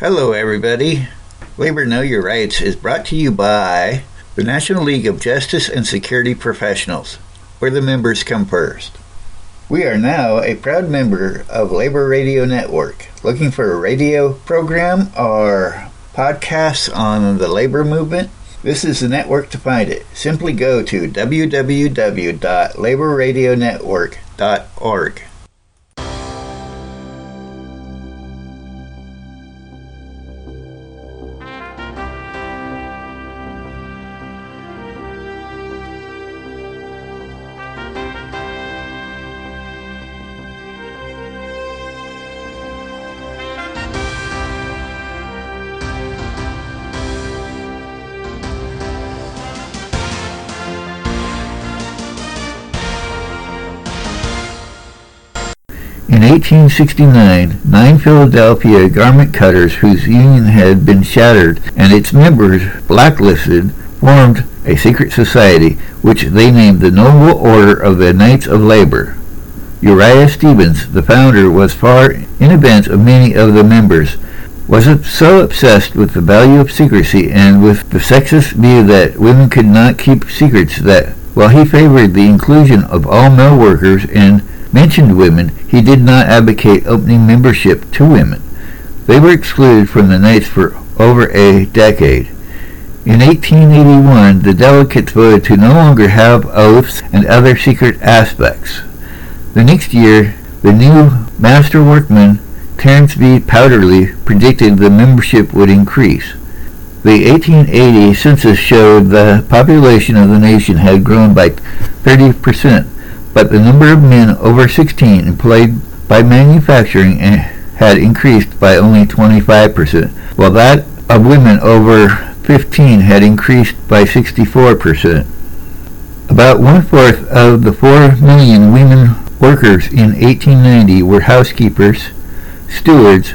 Hello, everybody. Labor Know Your Rights is brought to you by the National League of Justice and Security Professionals, where the members come first. We are now a proud member of Labor Radio Network. Looking for a radio program or podcasts on the labor movement? This is the network to find it. Simply go to www.laborradionetwork.org. 1869, nine Philadelphia garment cutters whose union had been shattered and its members blacklisted formed a secret society which they named the Noble Order of the Knights of Labor. Uriah Stephens, the founder, was far in advance of many of the members, was so obsessed with the value of secrecy and with the sexist view that women could not keep secrets that, while he favored the inclusion of all male workers and mentioned women, he did not advocate opening membership to women. They were excluded from the Knights for over a decade. In 1881, the delegates voted to no longer have oaths and other secret aspects. The next year, the new master workman, Terence V. Powderly, predicted the membership would increase. The 1880 census showed the population of the nation had grown by 30 percent but the number of men over 16 employed by manufacturing had increased by only 25%, while that of women over 15 had increased by 64%. About one-fourth of the 4 million women workers in 1890 were housekeepers, stewards,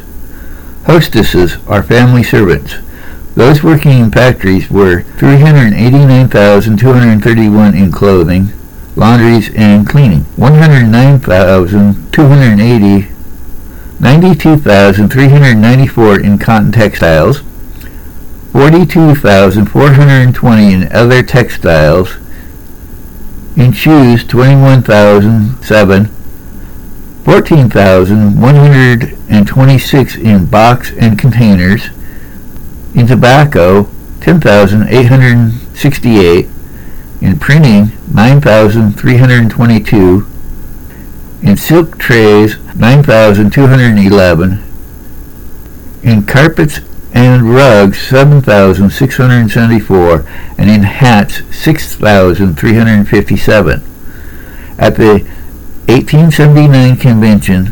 hostesses, or family servants. Those working in factories were 389,231 in clothing, laundries, and cleaning. 109,280, 92,394 in cotton textiles, 42,420 in other textiles, in shoes 21,007, 14,126 in box and containers, in tobacco 10,868, in printing 9,322, in silk trays 9,211, in carpets and rugs 7,674, and in hats 6,357. At the 1879 convention,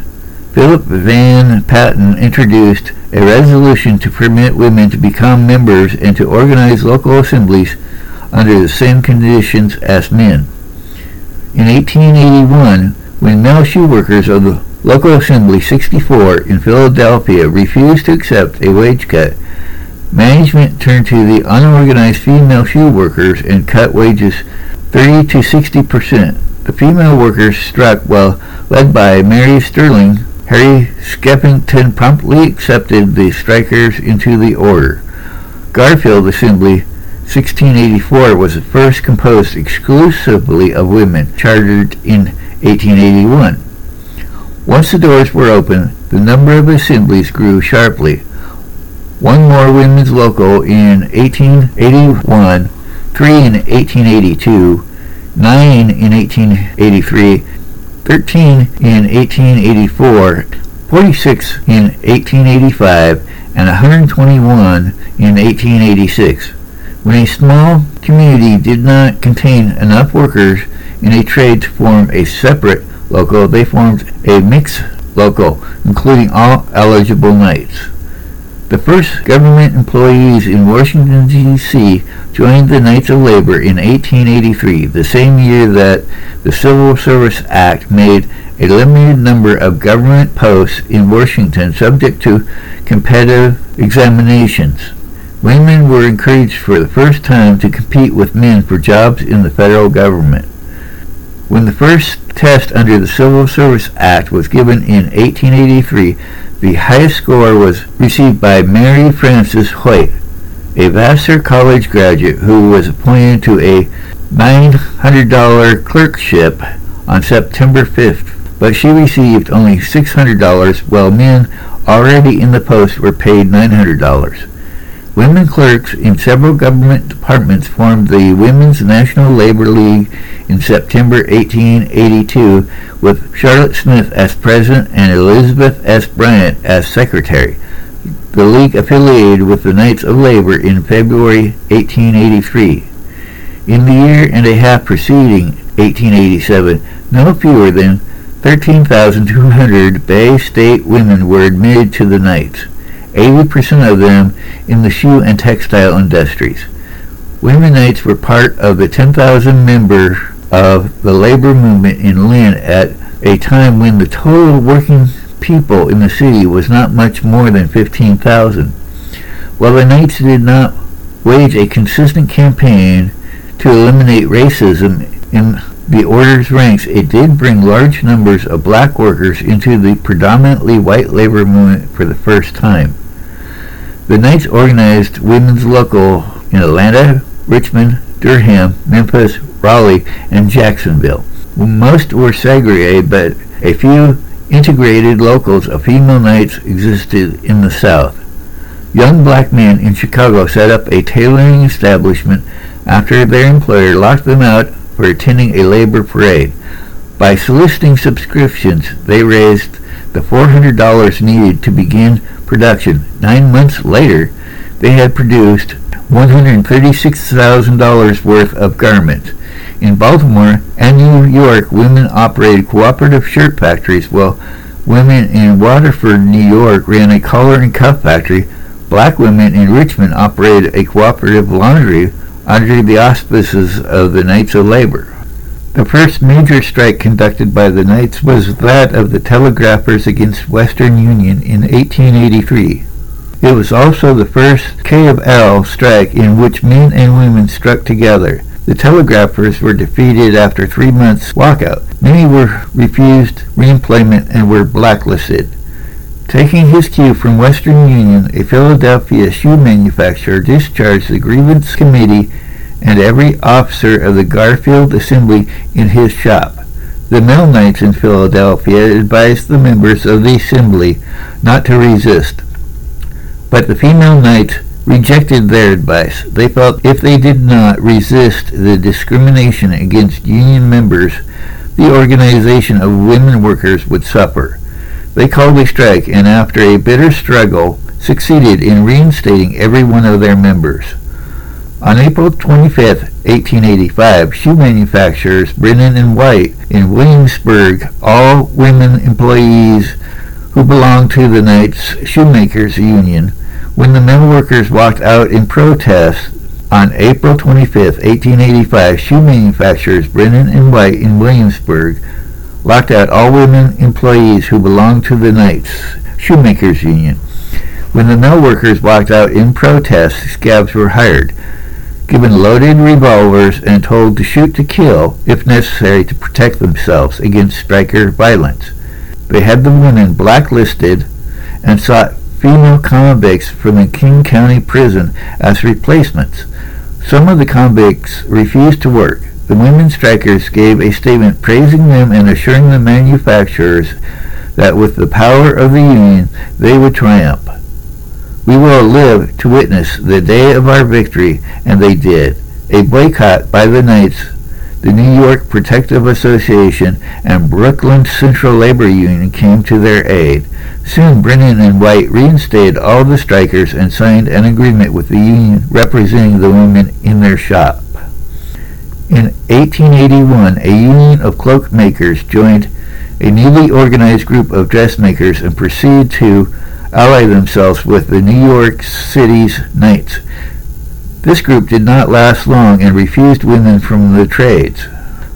Philip Van Patten introduced a resolution to permit women to become members and to organize local assemblies under the same conditions as men. In 1881, when male shoe workers of the local assembly 64 in Philadelphia refused to accept a wage cut, management turned to the unorganized female shoe workers and cut wages 30 to 60 percent. The female workers struck while led by Mary Stirling. Harry Skeffington promptly accepted the strikers into the order. Garfield Assembly 1684 was the first composed exclusively of women, chartered in 1881. Once the doors were open, the number of assemblies grew sharply. One more women's local in 1881, three in 1882, nine in 1883, 13 in 1884, 46 in 1885, and 121 in 1886. When a small community did not contain enough workers in a trade to form a separate local, they formed a mixed local, including all eligible knights. The first government employees in Washington, D.C. joined the Knights of Labor in 1883, the same year that the Civil Service Act made a limited number of government posts in Washington subject to competitive examinations. Women were encouraged for the first time to compete with men for jobs in the federal government. When the first test under the Civil Service Act was given in 1883, the highest score was received by Mary Frances Hoyt, a Vassar College graduate who was appointed to a $900 clerkship on September 5th, but she received only $600 while men already in the post were paid $900. Women clerks in several government departments formed the Women's National Labor League in September 1882 with Charlotte Smith as president and Elizabeth S. Bryant as secretary. The league affiliated with the Knights of Labor in February 1883. In the year and a half preceding 1887, no fewer than 13,200 Bay State women were admitted to the Knights. 80% of them in the shoe and textile industries. Women Knights were part of the 10,000 members of the labor movement in Lynn at a time when the total working people in the city was not much more than 15,000. While the Knights did not wage a consistent campaign to eliminate racism in the order's ranks, it did bring large numbers of black workers into the predominantly white labor movement for the first time. The Knights organized women's local in Atlanta, Richmond, Durham, Memphis, Raleigh, and Jacksonville. Most were segregated, but a few integrated locals of female knights existed in the South. Young black men in Chicago set up a tailoring establishment after their employer locked them out for attending a labor parade. By soliciting subscriptions, they raised the $400 needed to begin production. Nine months later, they had produced $136,000 worth of garments. In Baltimore and New York, women operated cooperative shirt factories, while women in Waterford, New York, ran a collar and cuff factory. Black women in Richmond operated a cooperative laundry under the auspices of the Knights of Labor. The first major strike conducted by the Knights was that of the telegraphers against Western Union in 1883. It was also the first K of L strike in which men and women struck together. The telegraphers were defeated after three months' walkout. Many were refused reemployment and were blacklisted. Taking his cue from Western Union, a Philadelphia shoe manufacturer discharged the grievance committee and every officer of the Garfield Assembly in his shop. The Mill Knights in Philadelphia advised the members of the Assembly not to resist. But the female knights rejected their advice. They felt if they did not resist the discrimination against union members, the organization of women workers would suffer. They called a strike and after a bitter struggle succeeded in reinstating every one of their members. On April 25, 1885, shoe manufacturers Brennan and White in Williamsburg, all women employees who belonged to the Knights Shoemakers Union, when the mill workers walked out in protest on April 25, 1885, shoe manufacturers Brennan and White in Williamsburg locked out all women employees who belonged to the Knights Shoemakers Union. When the mill workers walked out in protest, scabs were hired given loaded revolvers and told to shoot to kill if necessary to protect themselves against striker violence. They had the women blacklisted and sought female convicts from the King County Prison as replacements. Some of the convicts refused to work. The women strikers gave a statement praising them and assuring the manufacturers that with the power of the union they would triumph. We will live to witness the day of our victory, and they did. A boycott by the Knights, the New York Protective Association, and Brooklyn Central Labor Union came to their aid. Soon Brennan and White reinstated all the strikers and signed an agreement with the union representing the women in their shop. In 1881, a union of cloak makers joined a newly organized group of dressmakers and proceeded to ally themselves with the New York City's Knights. This group did not last long and refused women from the trades.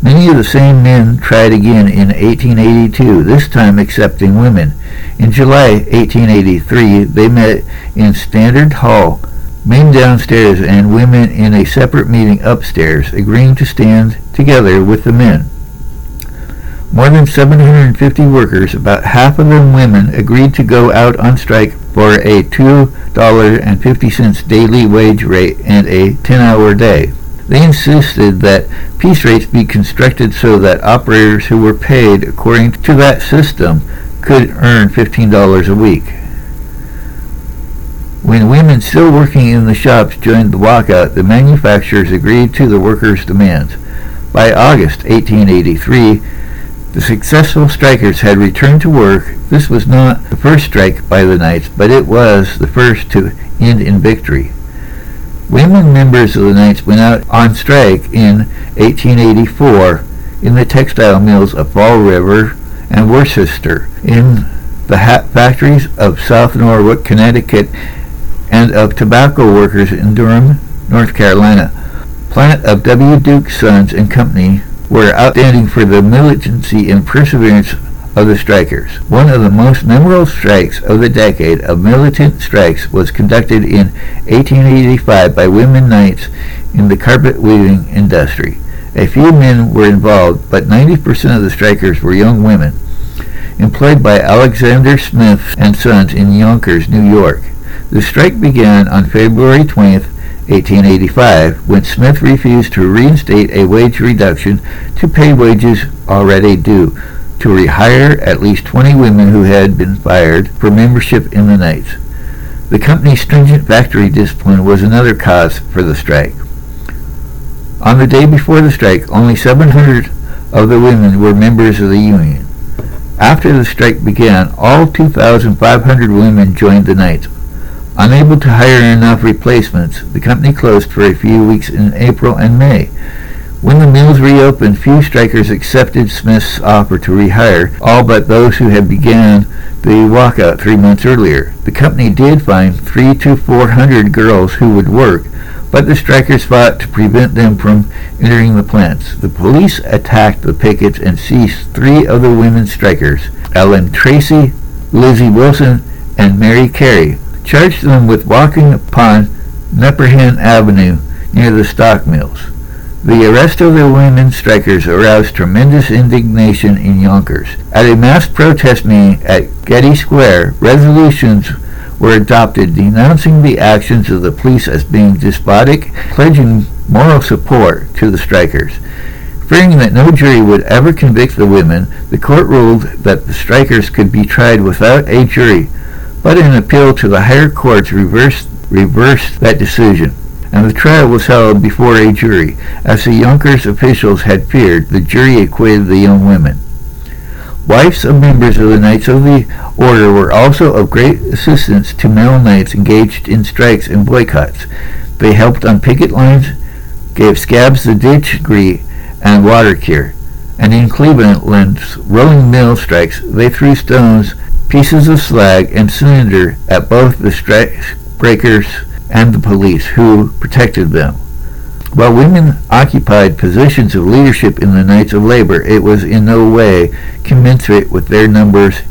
Many of the same men tried again in 1882, this time accepting women. In July 1883, they met in Standard Hall, men downstairs and women in a separate meeting upstairs, agreeing to stand together with the men. More than 750 workers, about half of them women, agreed to go out on strike for a $2.50 daily wage rate and a 10-hour day. They insisted that piece rates be constructed so that operators who were paid according to that system could earn $15 a week. When women still working in the shops joined the walkout, the manufacturers agreed to the workers' demands. By August 1883, the successful strikers had returned to work. This was not the first strike by the Knights, but it was the first to end in victory. Women members of the Knights went out on strike in 1884 in the textile mills of Fall River and Worcester, in the hat factories of South Norwalk, Connecticut, and of tobacco workers in Durham, North Carolina. Plant of W. Duke Sons and Company were outstanding for the militancy and perseverance of the strikers. One of the most memorable strikes of the decade of militant strikes was conducted in 1885 by women knights in the carpet weaving industry. A few men were involved, but 90% of the strikers were young women, employed by Alexander Smith and Sons in Yonkers, New York. The strike began on February 20, 1885, when Smith refused to reinstate a wage reduction to pay wages already due, to rehire at least 20 women who had been fired for membership in the Knights. The company's stringent factory discipline was another cause for the strike. On the day before the strike, only 700 of the women were members of the union. After the strike began, all 2,500 women joined the Knights. Unable to hire enough replacements, the company closed for a few weeks in April and May. When the mills reopened, few strikers accepted Smith's offer to rehire, all but those who had begun the walkout three months earlier. The company did find three to four hundred girls who would work, but the strikers fought to prevent them from entering the plants. The police attacked the pickets and seized three of the women strikers, Ellen Tracy, Lizzie Wilson, and Mary Carey, charged them with walking upon Nepperhan Avenue near the stock mills. The arrest of the women strikers aroused tremendous indignation in Yonkers. At a mass protest meeting at Getty Square, resolutions were adopted denouncing the actions of the police as being despotic, pledging moral support to the strikers. Fearing that no jury would ever convict the women, the court ruled that the strikers could be tried without a jury but an appeal to the higher courts reversed, reversed that decision, and the trial was held before a jury. As the Yonkers officials had feared, the jury acquitted the young women. Wives of members of the Knights of the Order were also of great assistance to male knights engaged in strikes and boycotts. They helped on picket lines, gave scabs the ditch degree and water cure, and in Cleveland's rolling mill strikes, they threw stones pieces of slag and cinder at both the strikebreakers and the police who protected them. While women occupied positions of leadership in the Knights of Labor, it was in no way commensurate with their numbers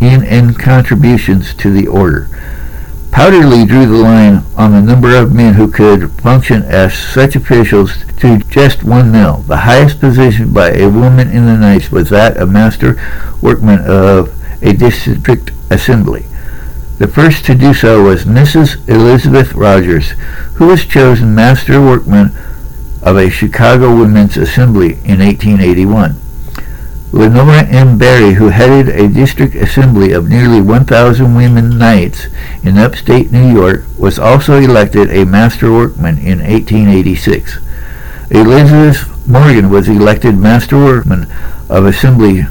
in and contributions to the order. Powderly drew the line on the number of men who could function as such officials to just one mill. The highest position by a woman in the Knights was that of master workman of a district assembly. The first to do so was Mrs. Elizabeth Rogers, who was chosen master workman of a Chicago Women's Assembly in 1881. Lenora M. Barry, who headed a district assembly of nearly 1,000 women knights in upstate New York, was also elected a master workman in 1886. Elizabeth Morgan was elected master workman of Assembly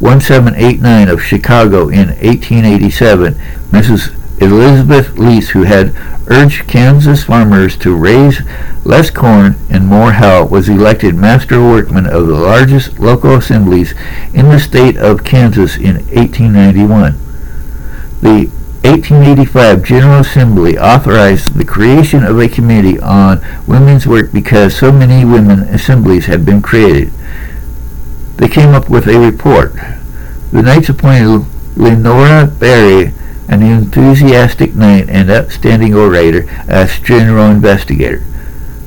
1789 of Chicago in 1887, Mrs. Elizabeth Lease, who had urged Kansas farmers to raise less corn and more how, was elected master workman of the largest local assemblies in the state of Kansas in 1891. The 1885 General Assembly authorized the creation of a committee on women's work because so many women assemblies had been created. They came up with a report. The Knights appointed Lenora Barry, an enthusiastic knight and outstanding orator, as general investigator.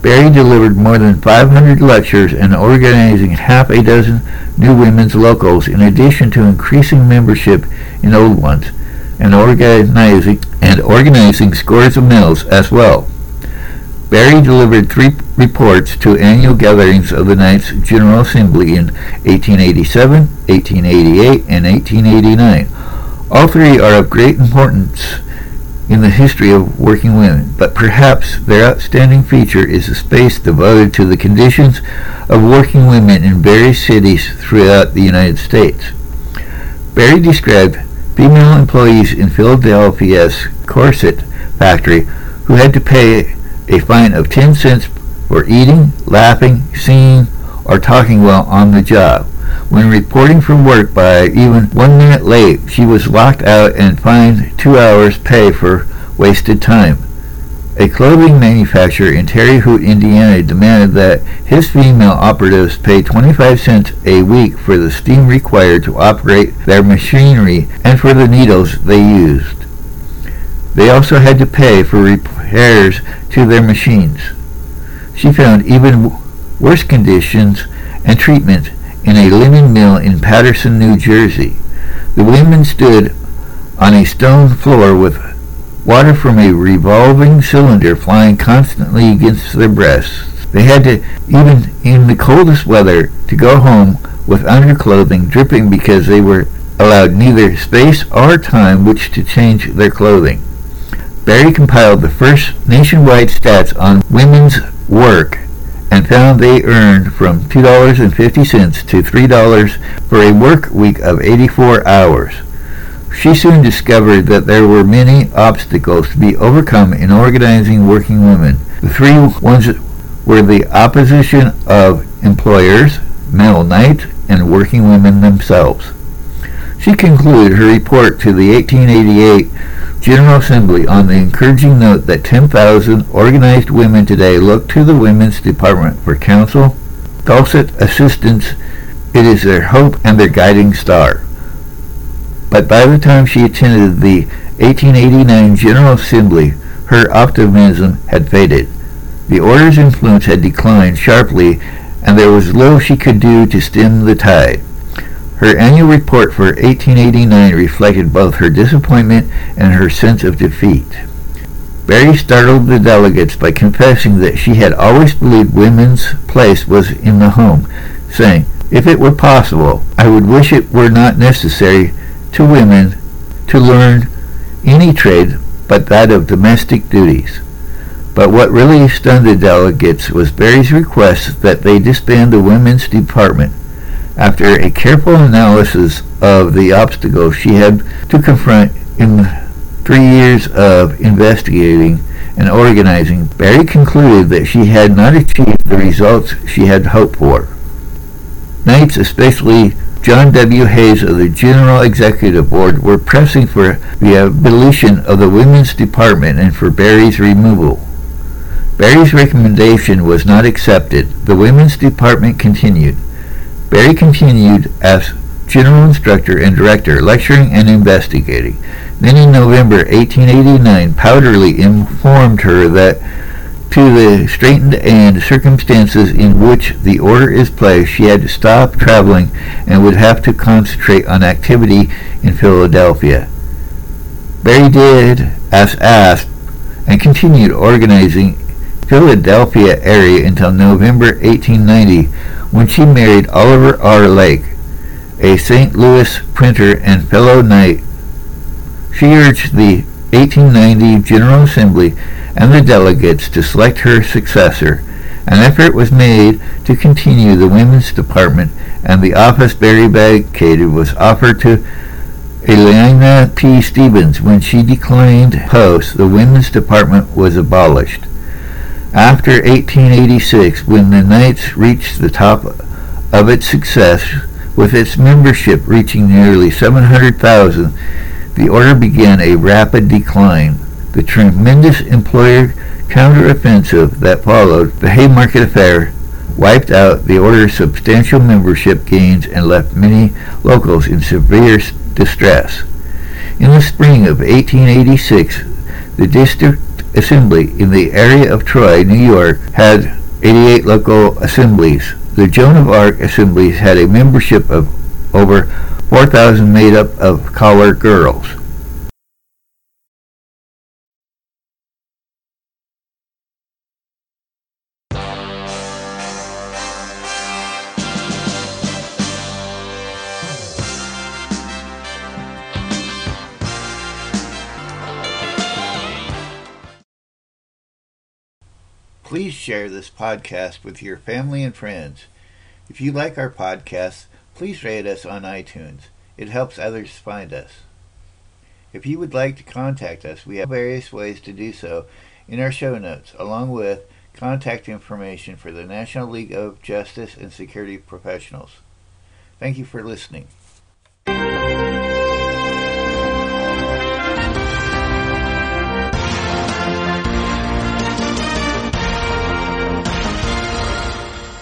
Barry delivered more than 500 lectures and organizing half a dozen new women's locals in addition to increasing membership in old ones and organizing and organizing scores of mills as well. Barry delivered three reports to annual gatherings of the Knights General Assembly in 1887, 1888, and 1889. All three are of great importance in the history of working women, but perhaps their outstanding feature is the space devoted to the conditions of working women in various cities throughout the United States. Barry described female employees in Philadelphia's corset factory who had to pay a fine of 10 cents for eating, laughing, singing, or talking while on the job. When reporting for work by even one minute late, she was locked out and fined two hours pay for wasted time. A clothing manufacturer in Terre Haute, Indiana demanded that his female operatives pay 25 cents a week for the steam required to operate their machinery and for the needles they used. They also had to pay for repairs to their machines. She found even worse conditions and treatment in a linen mill in Paterson, New Jersey. The women stood on a stone floor with water from a revolving cylinder flying constantly against their breasts. They had to, even in the coldest weather, to go home with underclothing dripping because they were allowed neither space or time which to change their clothing. Barry compiled the first nationwide stats on women's work and found they earned from $2.50 to $3 for a work week of 84 hours. She soon discovered that there were many obstacles to be overcome in organizing working women. The three ones were the opposition of employers, male knights, and working women themselves. She concluded her report to the 1888 General Assembly on the encouraging note that 10,000 organized women today look to the Women's Department for counsel, dulcet assistance. It is their hope and their guiding star. But by the time she attended the 1889 General Assembly, her optimism had faded. The order's influence had declined sharply, and there was little she could do to stem the tide. Her annual report for 1889 reflected both her disappointment and her sense of defeat. Barry startled the delegates by confessing that she had always believed women's place was in the home, saying, If it were possible, I would wish it were not necessary to women to learn any trade but that of domestic duties. But what really stunned the delegates was Barry's request that they disband the women's department after a careful analysis of the obstacles she had to confront in three years of investigating and organizing, Barry concluded that she had not achieved the results she had hoped for. Knights, especially John W. Hayes of the General Executive Board, were pressing for the abolition of the Women's Department and for Barry's removal. Barry's recommendation was not accepted. The Women's Department continued. Barry continued as general instructor and director, lecturing and investigating. Then in November 1889, Powderly informed her that to the straitened and circumstances in which the order is placed, she had to stop traveling and would have to concentrate on activity in Philadelphia. Barry did as asked and continued organizing Philadelphia area until November 1890 when she married Oliver R. Lake, a St. Louis printer and fellow knight. She urged the 1890 General Assembly and the delegates to select her successor. An effort was made to continue the women's department, and the office Barry vacated was offered to Alzina P. Stevens. When she declined post, the women's department was abolished. After 1886, when the Knights reached the top of its success, with its membership reaching nearly 700,000, the order began a rapid decline. The tremendous employer counteroffensive that followed the Haymarket Affair wiped out the order's substantial membership gains and left many locals in severe distress. In the spring of 1886, the district assembly in the area of Troy, New York, had 88 local assemblies. The Joan of Arc assemblies had a membership of over 4,000 made up of colored girls. Please share this podcast with your family and friends. If you like our podcast, please rate us on iTunes. It helps others find us. If you would like to contact us, we have various ways to do so in our show notes, along with contact information for the National League of Justice and Security Professionals. Thank you for listening.